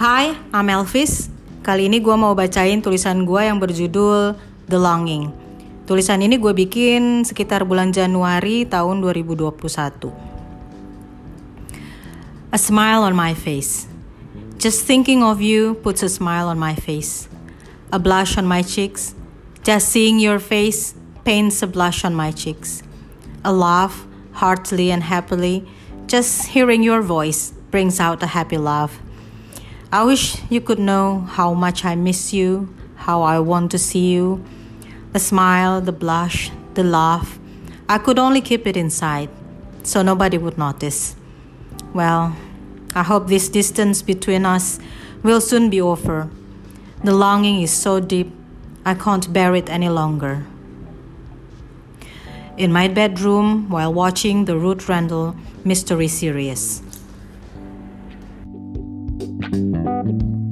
Hai, I'm Elvis. Kali ini gue mau bacain tulisan gue yang berjudul The Longing. Tulisan ini gue bikin sekitar bulan Januari tahun 2021. A smile on my face. Just thinking of you puts a smile on my face. A blush on my cheeks. Just seeing your face paints a blush on my cheeks. A laugh, heartily and happily. Just hearing your voice brings out a happy laugh. I wish you could know how much I miss you, how I want to see you. The smile, the blush, the laugh. I could only keep it inside so nobody would notice. Well, I hope this distance between us will soon be over. The longing is so deep, I can't bear it any longer. In my bedroom while watching the Ruth Randall mystery series. Thank you.